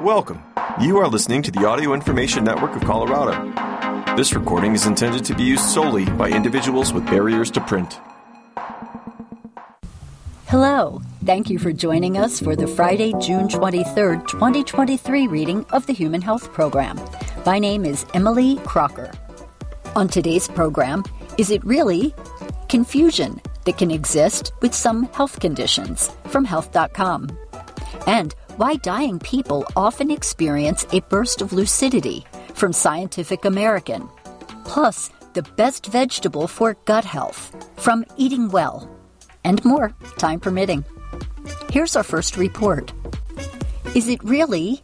Welcome. You are listening to the Audio Information Network of Colorado. This recording is intended to be used solely by individuals with barriers to print. Hello. Thank you for joining us for the Friday, June 23rd, 2023 reading of the Human Health Program. My name is Emily Crocker. On today's program, is it really confusion that can exist with some health conditions from health.com? And why dying people often experience a burst of lucidity from Scientific American. Plus, the best vegetable for gut health from Eating Well. And more, time permitting. Here's our first report. Is it really?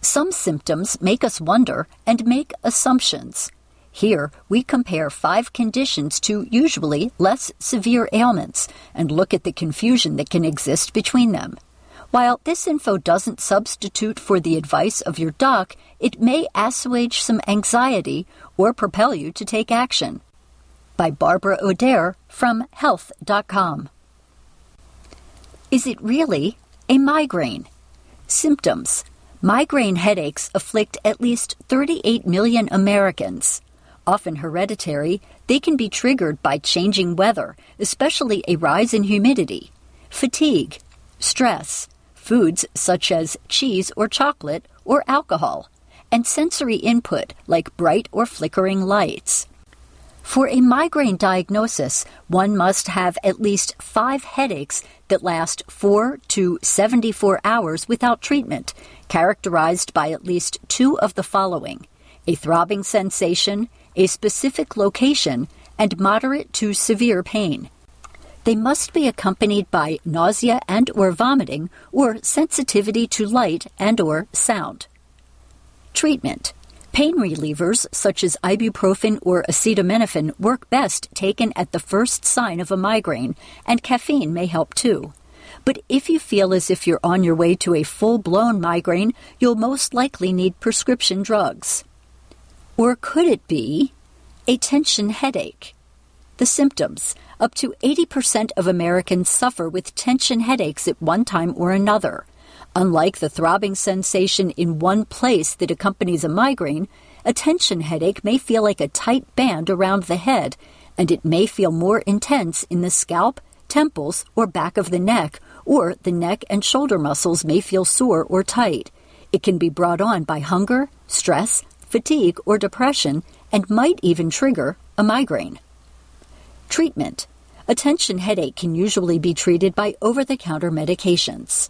Some symptoms make us wonder and make assumptions. Here, we compare five conditions to usually less severe ailments and look at the confusion that can exist between them. While this info doesn't substitute for the advice of your doc, it may assuage some anxiety or propel you to take action. By Barbara O'Dare from Health.com. Is it really a migraine? Symptoms Migraine headaches afflict at least 38 million Americans. Often hereditary, they can be triggered by changing weather, especially a rise in humidity, fatigue, stress, foods such as cheese or chocolate or alcohol, and sensory input like bright or flickering lights. For a migraine diagnosis, one must have at least five headaches that last 4 to 74 hours without treatment, characterized by at least two of the following a throbbing sensation, a specific location, and moderate to severe pain. They must be accompanied by nausea and or vomiting or sensitivity to light and or sound. Treatment. Pain relievers such as ibuprofen or acetaminophen work best taken at the first sign of a migraine, and caffeine may help too. But if you feel as if you're on your way to a full blown migraine, you'll most likely need prescription drugs. Or could it be a tension headache? The symptoms up to 80% of Americans suffer with tension headaches at one time or another. Unlike the throbbing sensation in one place that accompanies a migraine, a tension headache may feel like a tight band around the head, and it may feel more intense in the scalp, temples, or back of the neck, or the neck and shoulder muscles may feel sore or tight. It can be brought on by hunger, stress, fatigue, or depression, and might even trigger a migraine. Treatment Attention headache can usually be treated by over the counter medications.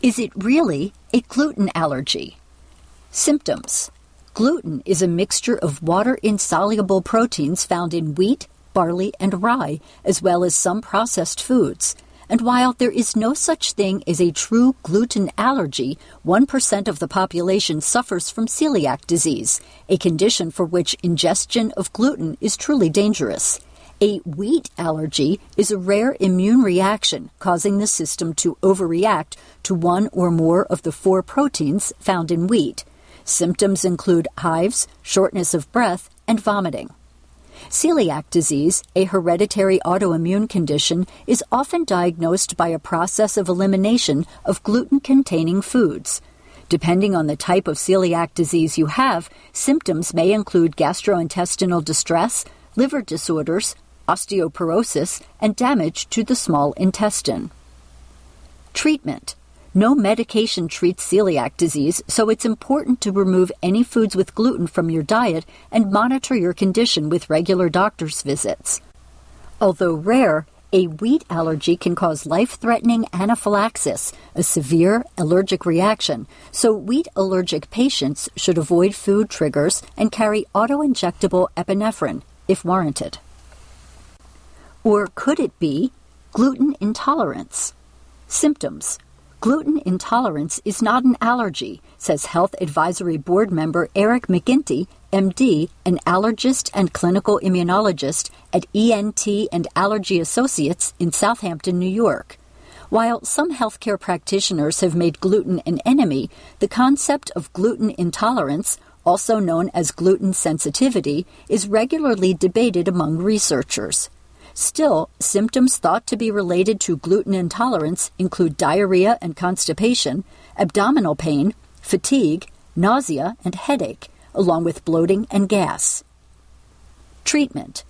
Is it really a gluten allergy? Symptoms Gluten is a mixture of water insoluble proteins found in wheat, barley, and rye, as well as some processed foods. And while there is no such thing as a true gluten allergy, 1% of the population suffers from celiac disease, a condition for which ingestion of gluten is truly dangerous. A wheat allergy is a rare immune reaction causing the system to overreact to one or more of the four proteins found in wheat. Symptoms include hives, shortness of breath, and vomiting. Celiac disease, a hereditary autoimmune condition, is often diagnosed by a process of elimination of gluten containing foods. Depending on the type of celiac disease you have, symptoms may include gastrointestinal distress, liver disorders, osteoporosis, and damage to the small intestine. Treatment no medication treats celiac disease, so it's important to remove any foods with gluten from your diet and monitor your condition with regular doctor's visits. Although rare, a wheat allergy can cause life threatening anaphylaxis, a severe allergic reaction, so wheat allergic patients should avoid food triggers and carry auto injectable epinephrine if warranted. Or could it be gluten intolerance? Symptoms Gluten intolerance is not an allergy, says Health Advisory Board member Eric McGinty, MD, an allergist and clinical immunologist at ENT and Allergy Associates in Southampton, New York. While some healthcare practitioners have made gluten an enemy, the concept of gluten intolerance, also known as gluten sensitivity, is regularly debated among researchers. Still, symptoms thought to be related to gluten intolerance include diarrhea and constipation, abdominal pain, fatigue, nausea, and headache, along with bloating and gas. Treatment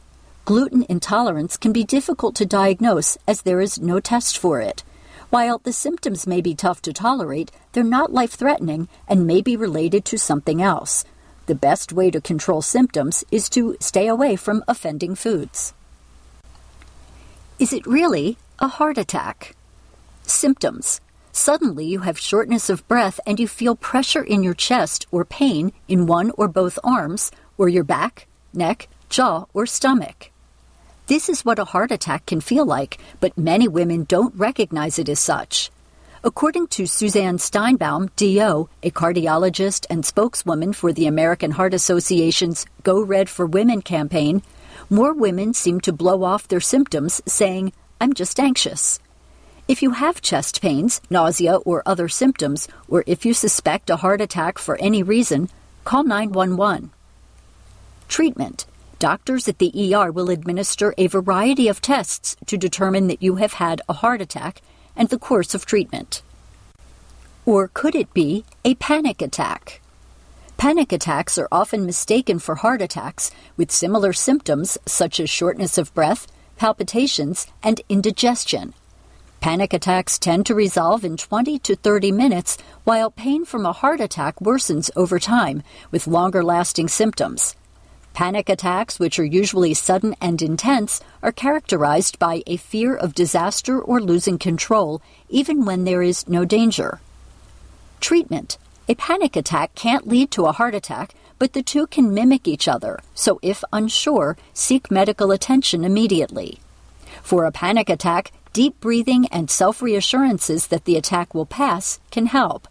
Gluten intolerance can be difficult to diagnose as there is no test for it. While the symptoms may be tough to tolerate, they're not life threatening and may be related to something else. The best way to control symptoms is to stay away from offending foods. Is it really a heart attack? Symptoms. Suddenly you have shortness of breath and you feel pressure in your chest or pain in one or both arms, or your back, neck, jaw, or stomach. This is what a heart attack can feel like, but many women don't recognize it as such. According to Suzanne Steinbaum, DO, a cardiologist and spokeswoman for the American Heart Association's Go Red for Women campaign, more women seem to blow off their symptoms saying, I'm just anxious. If you have chest pains, nausea, or other symptoms, or if you suspect a heart attack for any reason, call 911. Treatment Doctors at the ER will administer a variety of tests to determine that you have had a heart attack and the course of treatment. Or could it be a panic attack? Panic attacks are often mistaken for heart attacks with similar symptoms such as shortness of breath, palpitations, and indigestion. Panic attacks tend to resolve in 20 to 30 minutes, while pain from a heart attack worsens over time with longer lasting symptoms. Panic attacks, which are usually sudden and intense, are characterized by a fear of disaster or losing control, even when there is no danger. Treatment A panic attack can't lead to a heart attack, but the two can mimic each other, so if unsure, seek medical attention immediately. For a panic attack, deep breathing and self reassurances that the attack will pass can help.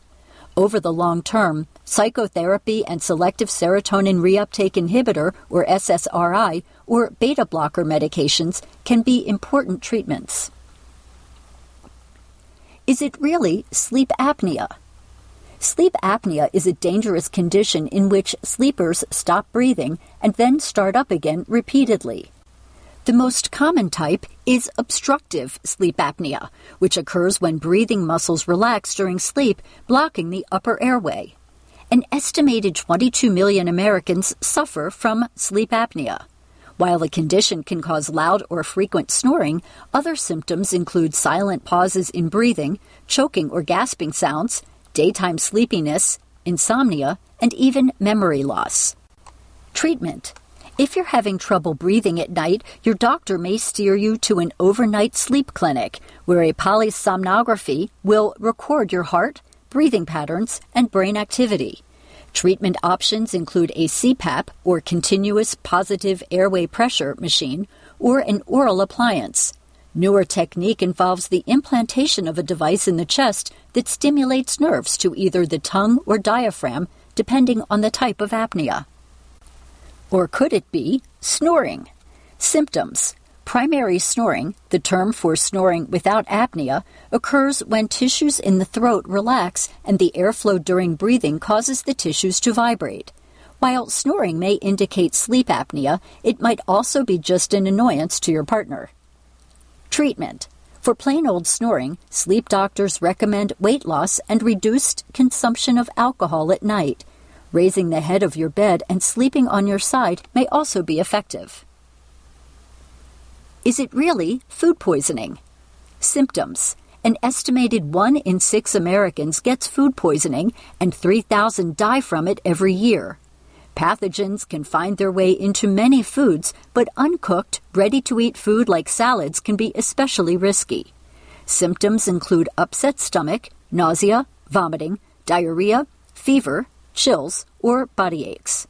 Over the long term, psychotherapy and selective serotonin reuptake inhibitor, or SSRI, or beta blocker medications can be important treatments. Is it really sleep apnea? Sleep apnea is a dangerous condition in which sleepers stop breathing and then start up again repeatedly. The most common type is obstructive sleep apnea, which occurs when breathing muscles relax during sleep, blocking the upper airway. An estimated 22 million Americans suffer from sleep apnea. While the condition can cause loud or frequent snoring, other symptoms include silent pauses in breathing, choking or gasping sounds, daytime sleepiness, insomnia, and even memory loss. Treatment if you're having trouble breathing at night, your doctor may steer you to an overnight sleep clinic where a polysomnography will record your heart, breathing patterns, and brain activity. Treatment options include a CPAP or continuous positive airway pressure machine or an oral appliance. Newer technique involves the implantation of a device in the chest that stimulates nerves to either the tongue or diaphragm, depending on the type of apnea. Or could it be snoring? Symptoms Primary snoring, the term for snoring without apnea, occurs when tissues in the throat relax and the airflow during breathing causes the tissues to vibrate. While snoring may indicate sleep apnea, it might also be just an annoyance to your partner. Treatment For plain old snoring, sleep doctors recommend weight loss and reduced consumption of alcohol at night. Raising the head of your bed and sleeping on your side may also be effective. Is it really food poisoning? Symptoms An estimated 1 in 6 Americans gets food poisoning, and 3,000 die from it every year. Pathogens can find their way into many foods, but uncooked, ready to eat food like salads can be especially risky. Symptoms include upset stomach, nausea, vomiting, diarrhea, fever, chills, or body aches.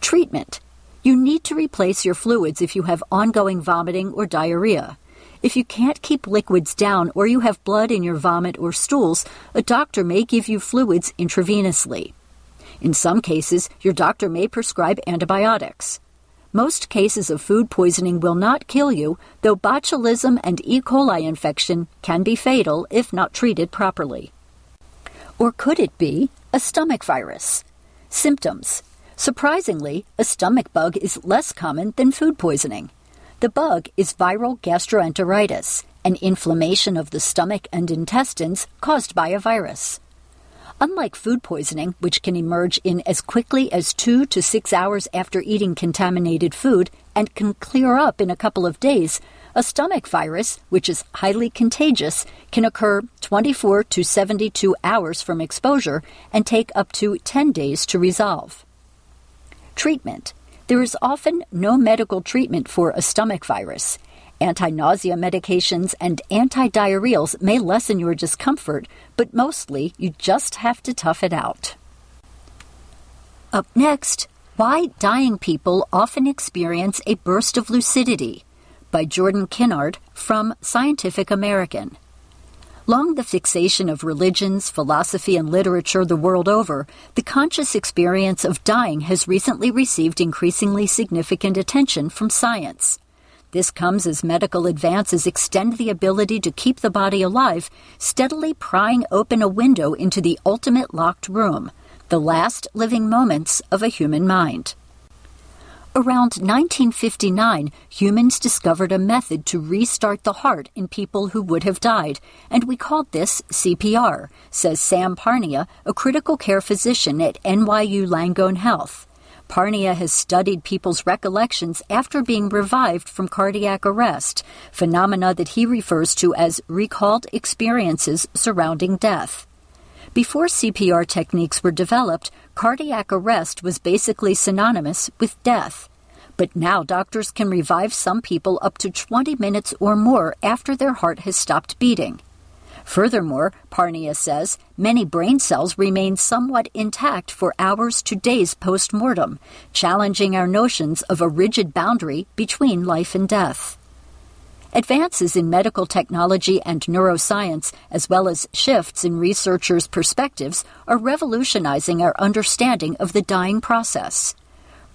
Treatment You need to replace your fluids if you have ongoing vomiting or diarrhea. If you can't keep liquids down or you have blood in your vomit or stools, a doctor may give you fluids intravenously. In some cases, your doctor may prescribe antibiotics. Most cases of food poisoning will not kill you, though botulism and E. coli infection can be fatal if not treated properly. Or could it be a stomach virus? Symptoms Surprisingly, a stomach bug is less common than food poisoning. The bug is viral gastroenteritis, an inflammation of the stomach and intestines caused by a virus. Unlike food poisoning, which can emerge in as quickly as two to six hours after eating contaminated food and can clear up in a couple of days, a stomach virus, which is highly contagious, can occur 24 to 72 hours from exposure and take up to 10 days to resolve. Treatment There is often no medical treatment for a stomach virus. Anti nausea medications and antidiarrheals may lessen your discomfort, but mostly you just have to tough it out. Up next, why dying people often experience a burst of lucidity by Jordan Kinard from Scientific American. Long the fixation of religions, philosophy, and literature the world over, the conscious experience of dying has recently received increasingly significant attention from science. This comes as medical advances extend the ability to keep the body alive, steadily prying open a window into the ultimate locked room, the last living moments of a human mind. Around 1959, humans discovered a method to restart the heart in people who would have died, and we called this CPR, says Sam Parnia, a critical care physician at NYU Langone Health. Parnia has studied people's recollections after being revived from cardiac arrest, phenomena that he refers to as recalled experiences surrounding death. Before CPR techniques were developed, cardiac arrest was basically synonymous with death. But now doctors can revive some people up to 20 minutes or more after their heart has stopped beating. Furthermore, Parnia says many brain cells remain somewhat intact for hours to days post mortem, challenging our notions of a rigid boundary between life and death. Advances in medical technology and neuroscience, as well as shifts in researchers' perspectives, are revolutionizing our understanding of the dying process.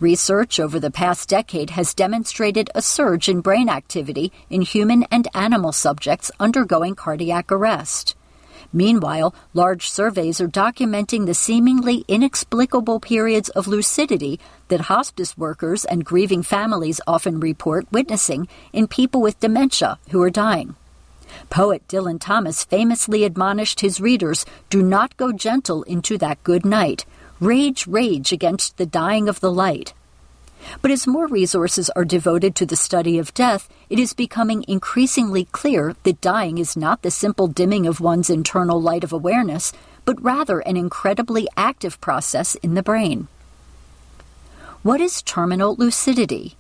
Research over the past decade has demonstrated a surge in brain activity in human and animal subjects undergoing cardiac arrest. Meanwhile, large surveys are documenting the seemingly inexplicable periods of lucidity that hospice workers and grieving families often report witnessing in people with dementia who are dying. Poet Dylan Thomas famously admonished his readers do not go gentle into that good night, Rage, rage against the dying of the light. But as more resources are devoted to the study of death, it is becoming increasingly clear that dying is not the simple dimming of one's internal light of awareness, but rather an incredibly active process in the brain. What is terminal lucidity?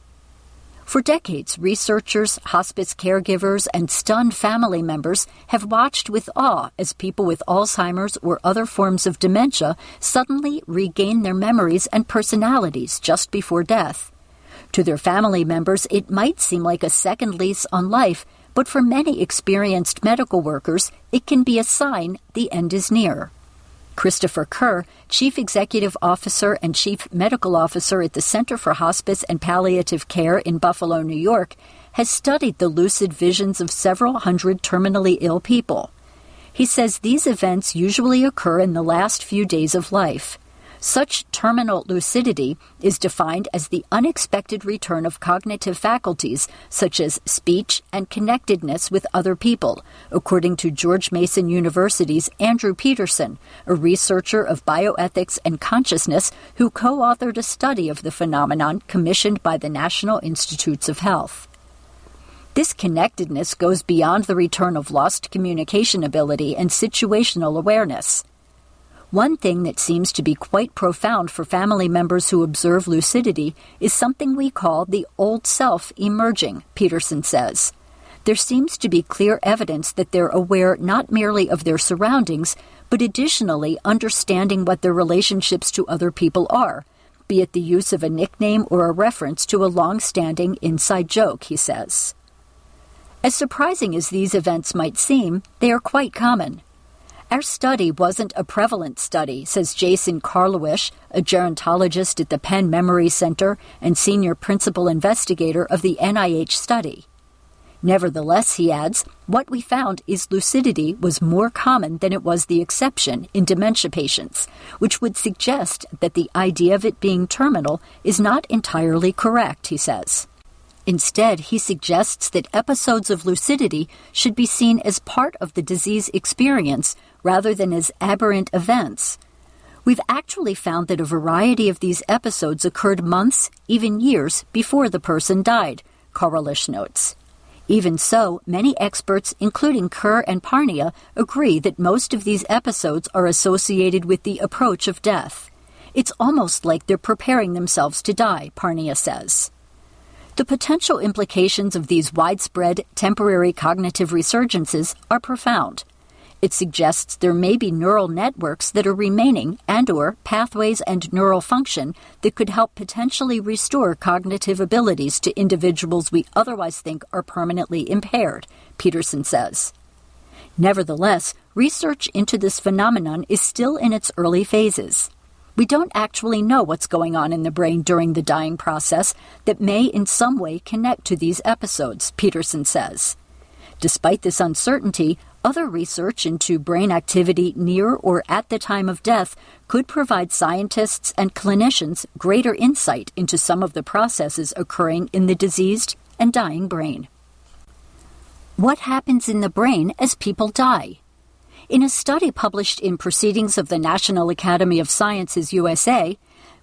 For decades, researchers, hospice caregivers, and stunned family members have watched with awe as people with Alzheimer's or other forms of dementia suddenly regain their memories and personalities just before death. To their family members, it might seem like a second lease on life, but for many experienced medical workers, it can be a sign the end is near. Christopher Kerr, Chief Executive Officer and Chief Medical Officer at the Center for Hospice and Palliative Care in Buffalo, New York, has studied the lucid visions of several hundred terminally ill people. He says these events usually occur in the last few days of life. Such terminal lucidity is defined as the unexpected return of cognitive faculties such as speech and connectedness with other people, according to George Mason University's Andrew Peterson, a researcher of bioethics and consciousness who co authored a study of the phenomenon commissioned by the National Institutes of Health. This connectedness goes beyond the return of lost communication ability and situational awareness. One thing that seems to be quite profound for family members who observe lucidity is something we call the old self emerging, Peterson says. There seems to be clear evidence that they're aware not merely of their surroundings, but additionally understanding what their relationships to other people are, be it the use of a nickname or a reference to a long standing inside joke, he says. As surprising as these events might seem, they are quite common. Our study wasn't a prevalent study, says Jason Karlawish, a gerontologist at the Penn Memory Center and senior principal investigator of the NIH study. Nevertheless, he adds, what we found is lucidity was more common than it was the exception in dementia patients, which would suggest that the idea of it being terminal is not entirely correct, he says. Instead, he suggests that episodes of lucidity should be seen as part of the disease experience rather than as aberrant events. We've actually found that a variety of these episodes occurred months, even years, before the person died, Karlawish notes. Even so, many experts, including Kerr and Parnia, agree that most of these episodes are associated with the approach of death. It's almost like they're preparing themselves to die, Parnia says. The potential implications of these widespread temporary cognitive resurgences are profound. It suggests there may be neural networks that are remaining and or pathways and neural function that could help potentially restore cognitive abilities to individuals we otherwise think are permanently impaired, Peterson says. Nevertheless, research into this phenomenon is still in its early phases. We don't actually know what's going on in the brain during the dying process that may in some way connect to these episodes, Peterson says. Despite this uncertainty, other research into brain activity near or at the time of death could provide scientists and clinicians greater insight into some of the processes occurring in the diseased and dying brain. What happens in the brain as people die? In a study published in Proceedings of the National Academy of Sciences USA,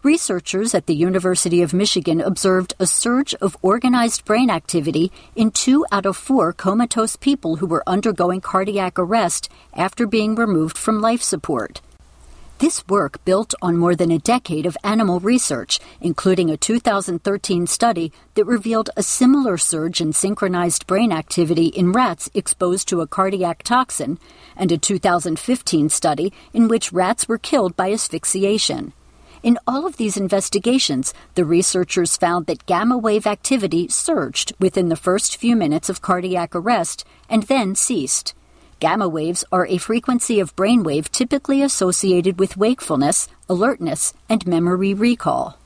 Researchers at the University of Michigan observed a surge of organized brain activity in two out of four comatose people who were undergoing cardiac arrest after being removed from life support. This work built on more than a decade of animal research, including a 2013 study that revealed a similar surge in synchronized brain activity in rats exposed to a cardiac toxin, and a 2015 study in which rats were killed by asphyxiation. In all of these investigations, the researchers found that gamma wave activity surged within the first few minutes of cardiac arrest and then ceased. Gamma waves are a frequency of brainwave typically associated with wakefulness, alertness, and memory recall.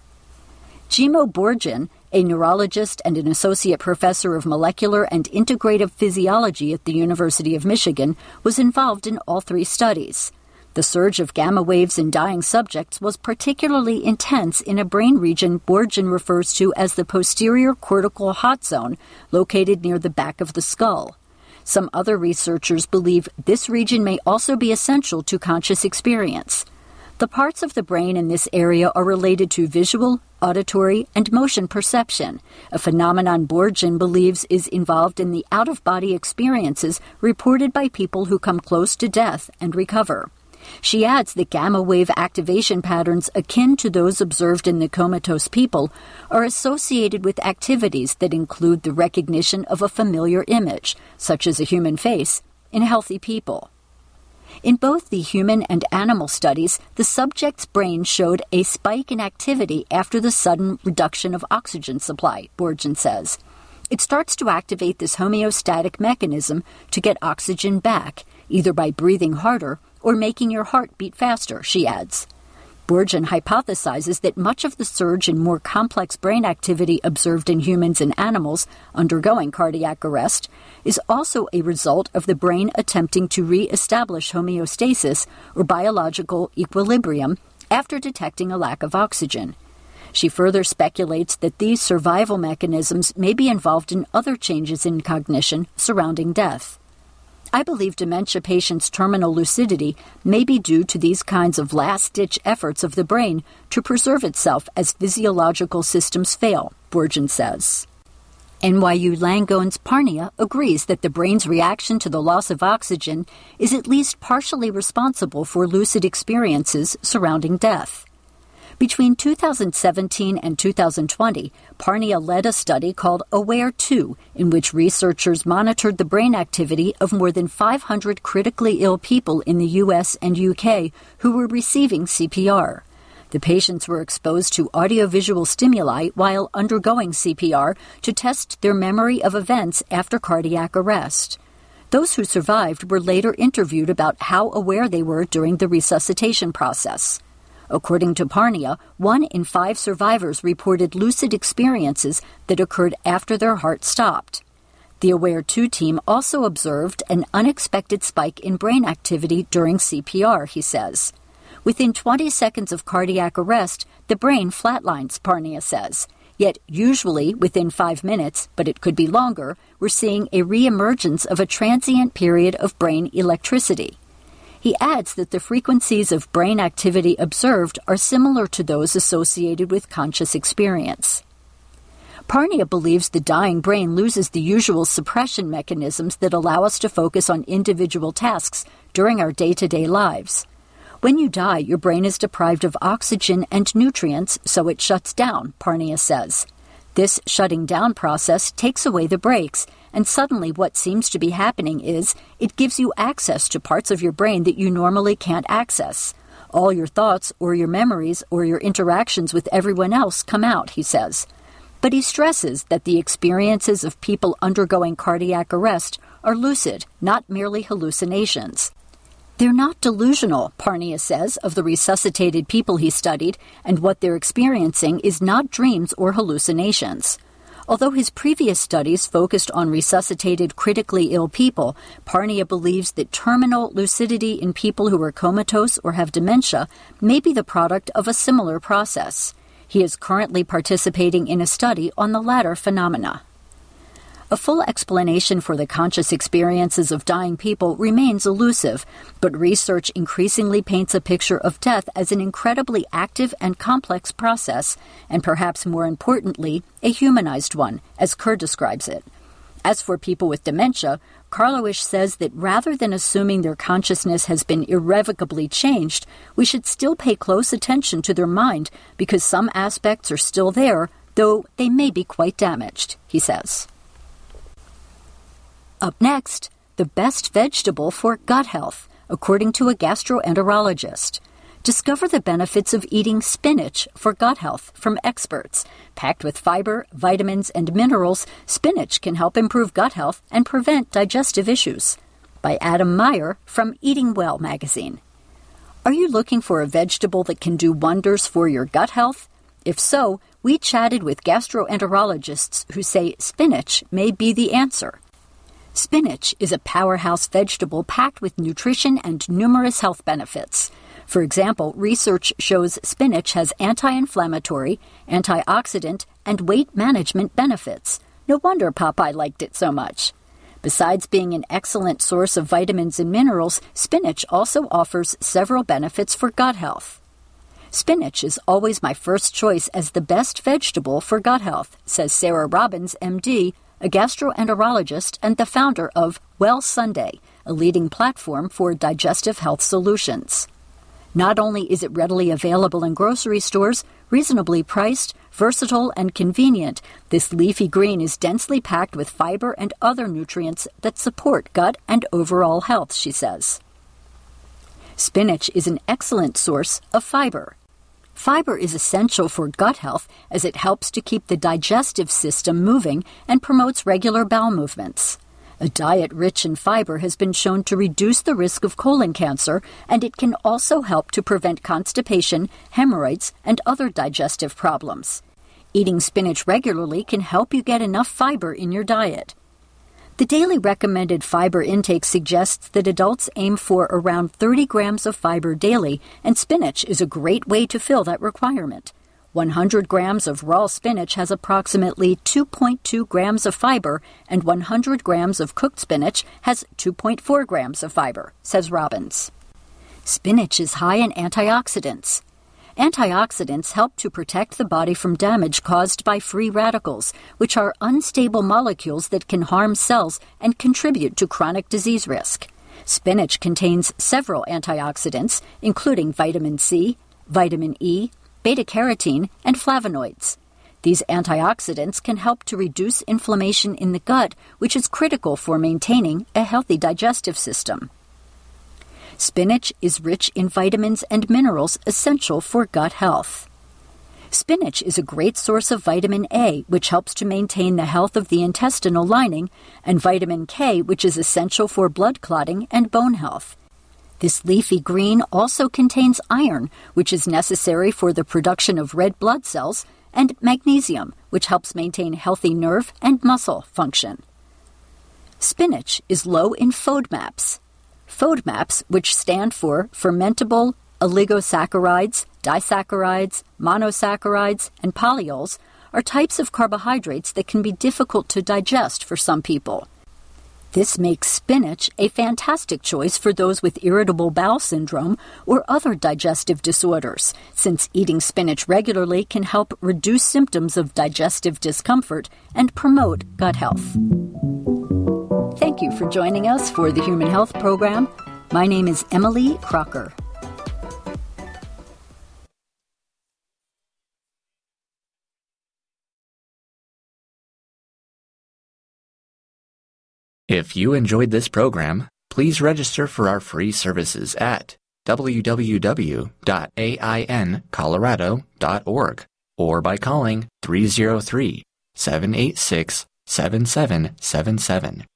Jimo Borgin, a neurologist and an associate professor of molecular and integrative physiology at the University of Michigan, was involved in all three studies. The surge of gamma waves in dying subjects was particularly intense in a brain region Borgin refers to as the posterior cortical hot zone, located near the back of the skull. Some other researchers believe this region may also be essential to conscious experience. The parts of the brain in this area are related to visual, auditory, and motion perception, a phenomenon Borgin believes is involved in the out of body experiences reported by people who come close to death and recover. She adds that gamma wave activation patterns akin to those observed in the comatose people are associated with activities that include the recognition of a familiar image, such as a human face, in healthy people. In both the human and animal studies, the subject's brain showed a spike in activity after the sudden reduction of oxygen supply, Borgin says. It starts to activate this homeostatic mechanism to get oxygen back, either by breathing harder or making your heart beat faster, she adds. Borgin hypothesizes that much of the surge in more complex brain activity observed in humans and animals undergoing cardiac arrest is also a result of the brain attempting to re establish homeostasis or biological equilibrium after detecting a lack of oxygen. She further speculates that these survival mechanisms may be involved in other changes in cognition surrounding death. I believe dementia patients' terminal lucidity may be due to these kinds of last ditch efforts of the brain to preserve itself as physiological systems fail, Borgin says. NYU Langone's Parnia agrees that the brain's reaction to the loss of oxygen is at least partially responsible for lucid experiences surrounding death. Between 2017 and 2020, Parnia led a study called AWARE 2, in which researchers monitored the brain activity of more than 500 critically ill people in the US and UK who were receiving CPR. The patients were exposed to audiovisual stimuli while undergoing CPR to test their memory of events after cardiac arrest. Those who survived were later interviewed about how aware they were during the resuscitation process. According to Parnia, one in five survivors reported lucid experiences that occurred after their heart stopped. The Aware 2 team also observed an unexpected spike in brain activity during CPR, he says. Within 20 seconds of cardiac arrest, the brain flatlines, Parnia says. Yet, usually within five minutes, but it could be longer, we're seeing a reemergence of a transient period of brain electricity. He adds that the frequencies of brain activity observed are similar to those associated with conscious experience. Parnia believes the dying brain loses the usual suppression mechanisms that allow us to focus on individual tasks during our day to day lives. When you die, your brain is deprived of oxygen and nutrients, so it shuts down, Parnia says. This shutting down process takes away the brakes, and suddenly what seems to be happening is it gives you access to parts of your brain that you normally can't access. All your thoughts or your memories or your interactions with everyone else come out, he says. But he stresses that the experiences of people undergoing cardiac arrest are lucid, not merely hallucinations. They're not delusional, Parnia says of the resuscitated people he studied, and what they're experiencing is not dreams or hallucinations. Although his previous studies focused on resuscitated critically ill people, Parnia believes that terminal lucidity in people who are comatose or have dementia may be the product of a similar process. He is currently participating in a study on the latter phenomena. A full explanation for the conscious experiences of dying people remains elusive, but research increasingly paints a picture of death as an incredibly active and complex process, and perhaps more importantly, a humanized one, as Kerr describes it. As for people with dementia, Karlawish says that rather than assuming their consciousness has been irrevocably changed, we should still pay close attention to their mind because some aspects are still there, though they may be quite damaged, he says. Up next, the best vegetable for gut health, according to a gastroenterologist. Discover the benefits of eating spinach for gut health from experts. Packed with fiber, vitamins, and minerals, spinach can help improve gut health and prevent digestive issues. By Adam Meyer from Eating Well magazine. Are you looking for a vegetable that can do wonders for your gut health? If so, we chatted with gastroenterologists who say spinach may be the answer. Spinach is a powerhouse vegetable packed with nutrition and numerous health benefits. For example, research shows spinach has anti inflammatory, antioxidant, and weight management benefits. No wonder Popeye liked it so much. Besides being an excellent source of vitamins and minerals, spinach also offers several benefits for gut health. Spinach is always my first choice as the best vegetable for gut health, says Sarah Robbins, MD, a gastroenterologist and the founder of Well Sunday, a leading platform for digestive health solutions. Not only is it readily available in grocery stores, reasonably priced, versatile, and convenient, this leafy green is densely packed with fiber and other nutrients that support gut and overall health, she says. Spinach is an excellent source of fiber. Fiber is essential for gut health as it helps to keep the digestive system moving and promotes regular bowel movements. A diet rich in fiber has been shown to reduce the risk of colon cancer, and it can also help to prevent constipation, hemorrhoids, and other digestive problems. Eating spinach regularly can help you get enough fiber in your diet. The daily recommended fiber intake suggests that adults aim for around 30 grams of fiber daily, and spinach is a great way to fill that requirement. 100 grams of raw spinach has approximately 2.2 grams of fiber, and 100 grams of cooked spinach has 2.4 grams of fiber, says Robbins. Spinach is high in antioxidants. Antioxidants help to protect the body from damage caused by free radicals, which are unstable molecules that can harm cells and contribute to chronic disease risk. Spinach contains several antioxidants, including vitamin C, vitamin E, beta carotene, and flavonoids. These antioxidants can help to reduce inflammation in the gut, which is critical for maintaining a healthy digestive system. Spinach is rich in vitamins and minerals essential for gut health. Spinach is a great source of vitamin A, which helps to maintain the health of the intestinal lining, and vitamin K, which is essential for blood clotting and bone health. This leafy green also contains iron, which is necessary for the production of red blood cells, and magnesium, which helps maintain healthy nerve and muscle function. Spinach is low in FODMAPs. FODMAPs, which stand for fermentable oligosaccharides, disaccharides, monosaccharides, and polyols, are types of carbohydrates that can be difficult to digest for some people. This makes spinach a fantastic choice for those with irritable bowel syndrome or other digestive disorders, since eating spinach regularly can help reduce symptoms of digestive discomfort and promote gut health. Thank you for joining us for the Human Health Program. My name is Emily Crocker. If you enjoyed this program, please register for our free services at www.aincolorado.org or by calling 303 786 7777.